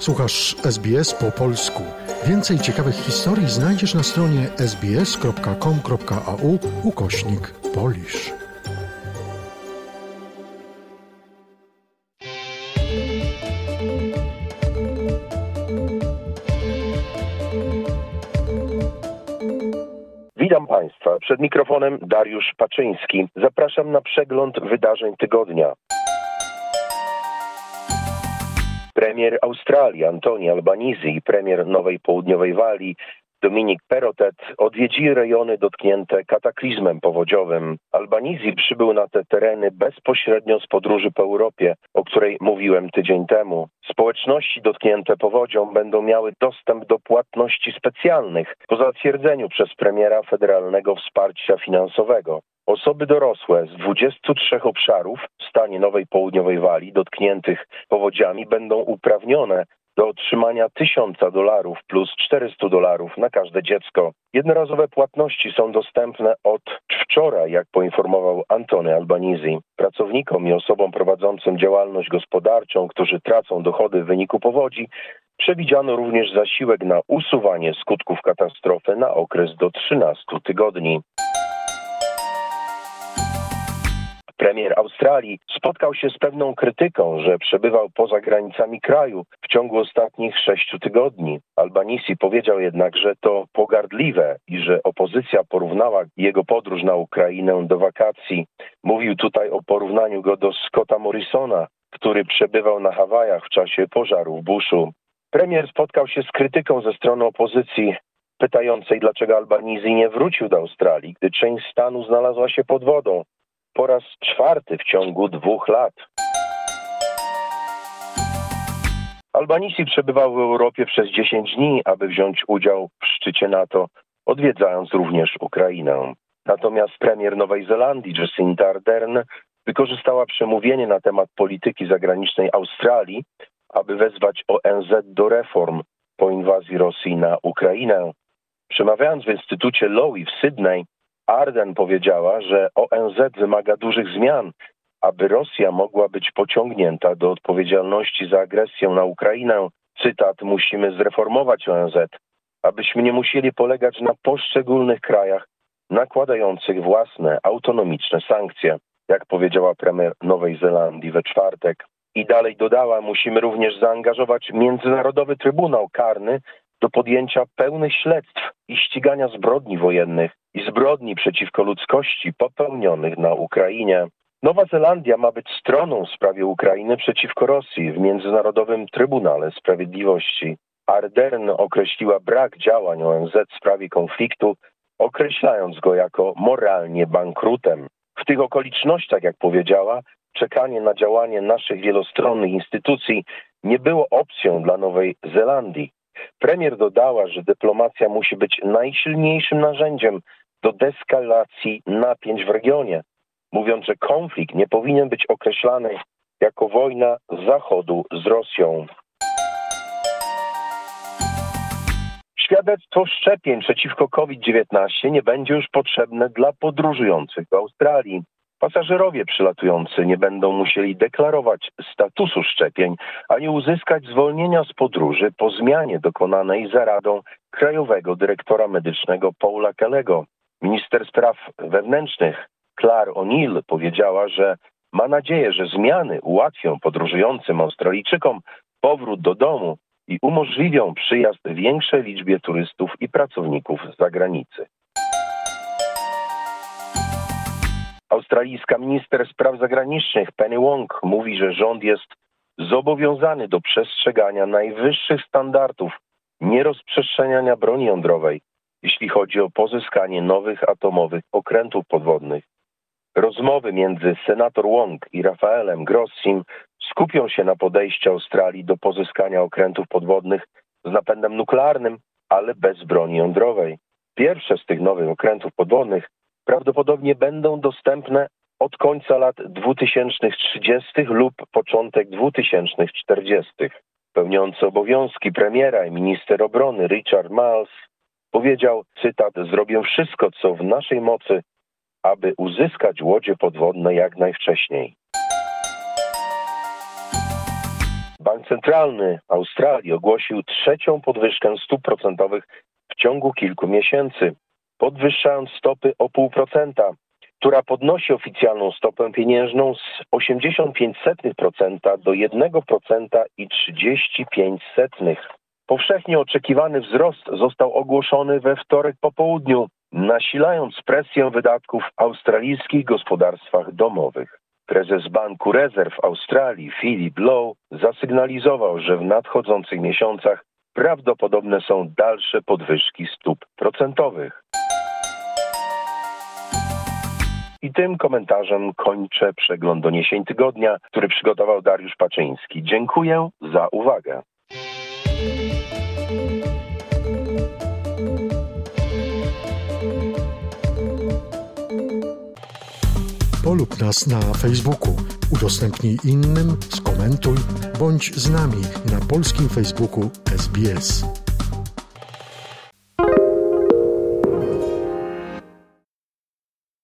Słuchasz SBS po polsku. Więcej ciekawych historii znajdziesz na stronie sbs.com.au ukośnik polisz. Witam Państwa. Przed mikrofonem Dariusz Paczyński. Zapraszam na przegląd wydarzeń tygodnia. Premier Australii Antoni Albanese i premier Nowej Południowej Walii Dominik Perotet odwiedzili rejony dotknięte kataklizmem powodziowym. Albanese przybył na te tereny bezpośrednio z podróży po Europie, o której mówiłem tydzień temu. Społeczności dotknięte powodzią będą miały dostęp do płatności specjalnych po zatwierdzeniu przez premiera federalnego wsparcia finansowego. Osoby dorosłe z 23 obszarów w stanie Nowej Południowej Walii dotkniętych powodziami będą uprawnione do otrzymania 1000 dolarów plus 400 dolarów na każde dziecko. Jednorazowe płatności są dostępne od wczoraj, jak poinformował Antony Albanese. Pracownikom i osobom prowadzącym działalność gospodarczą, którzy tracą dochody w wyniku powodzi, przewidziano również zasiłek na usuwanie skutków katastrofy na okres do 13 tygodni. Premier Australii spotkał się z pewną krytyką, że przebywał poza granicami kraju w ciągu ostatnich sześciu tygodni. Albanisi powiedział jednak, że to pogardliwe i że opozycja porównała jego podróż na Ukrainę do wakacji. Mówił tutaj o porównaniu go do Scotta Morrisona, który przebywał na Hawajach w czasie pożaru w Bushu. Premier spotkał się z krytyką ze strony opozycji, pytającej, dlaczego Albanizji nie wrócił do Australii, gdy część stanu znalazła się pod wodą po raz czwarty w ciągu dwóch lat. Albanisi przebywał w Europie przez 10 dni, aby wziąć udział w szczycie NATO, odwiedzając również Ukrainę. Natomiast premier Nowej Zelandii Jacinda Ardern wykorzystała przemówienie na temat polityki zagranicznej Australii, aby wezwać ONZ do reform po inwazji Rosji na Ukrainę. Przemawiając w Instytucie Lowy w Sydney, Arden powiedziała, że ONZ wymaga dużych zmian, aby Rosja mogła być pociągnięta do odpowiedzialności za agresję na Ukrainę. Cytat: Musimy zreformować ONZ, abyśmy nie musieli polegać na poszczególnych krajach nakładających własne autonomiczne sankcje, jak powiedziała premier Nowej Zelandii we czwartek. I dalej dodała, musimy również zaangażować Międzynarodowy Trybunał Karny do podjęcia pełnych śledztw i ścigania zbrodni wojennych i zbrodni przeciwko ludzkości popełnionych na Ukrainie. Nowa Zelandia ma być stroną w sprawie Ukrainy przeciwko Rosji w Międzynarodowym Trybunale Sprawiedliwości. Ardern określiła brak działań ONZ w sprawie konfliktu, określając go jako moralnie bankrutem. W tych okolicznościach, jak powiedziała, czekanie na działanie naszych wielostronnych instytucji nie było opcją dla Nowej Zelandii. Premier dodała, że dyplomacja musi być najsilniejszym narzędziem do deskalacji napięć w regionie, mówiąc, że konflikt nie powinien być określany jako wojna Zachodu z Rosją. Świadectwo szczepień przeciwko COVID-19 nie będzie już potrzebne dla podróżujących do Australii. Pasażerowie przylatujący nie będą musieli deklarować statusu szczepień ani uzyskać zwolnienia z podróży po zmianie dokonanej za radą krajowego dyrektora medycznego Paula Kellego. Minister spraw wewnętrznych Claire O'Neill powiedziała, że ma nadzieję, że zmiany ułatwią podróżującym Australijczykom powrót do domu i umożliwią przyjazd większej liczbie turystów i pracowników z zagranicy. Australijska minister spraw zagranicznych Penny Wong mówi, że rząd jest zobowiązany do przestrzegania najwyższych standardów nierozprzestrzeniania broni jądrowej, jeśli chodzi o pozyskanie nowych atomowych okrętów podwodnych. Rozmowy między senator Wong i Rafaelem Grossim skupią się na podejściu Australii do pozyskania okrętów podwodnych z napędem nuklearnym, ale bez broni jądrowej. Pierwsze z tych nowych okrętów podwodnych prawdopodobnie będą dostępne od końca lat 2030 lub początek 2040. Pełniący obowiązki premiera i minister obrony Richard Miles powiedział, cytat, zrobię wszystko, co w naszej mocy, aby uzyskać łodzie podwodne jak najwcześniej. Bank Centralny Australii ogłosił trzecią podwyżkę stóp procentowych w ciągu kilku miesięcy, podwyższając stopy o 0,5%, która podnosi oficjalną stopę pieniężną z 85% do 1% i 35%. Powszechnie oczekiwany wzrost został ogłoszony we wtorek po południu, nasilając presję wydatków w australijskich gospodarstwach domowych. Prezes Banku Rezerw Australii Philip Lowe zasygnalizował, że w nadchodzących miesiącach prawdopodobne są dalsze podwyżki stóp procentowych. I tym komentarzem kończę przegląd doniesień tygodnia, który przygotował Dariusz Paczyński. Dziękuję za uwagę. Polub nas na Facebooku, udostępnij innym, skomentuj, bądź z nami na polskim Facebooku SBS.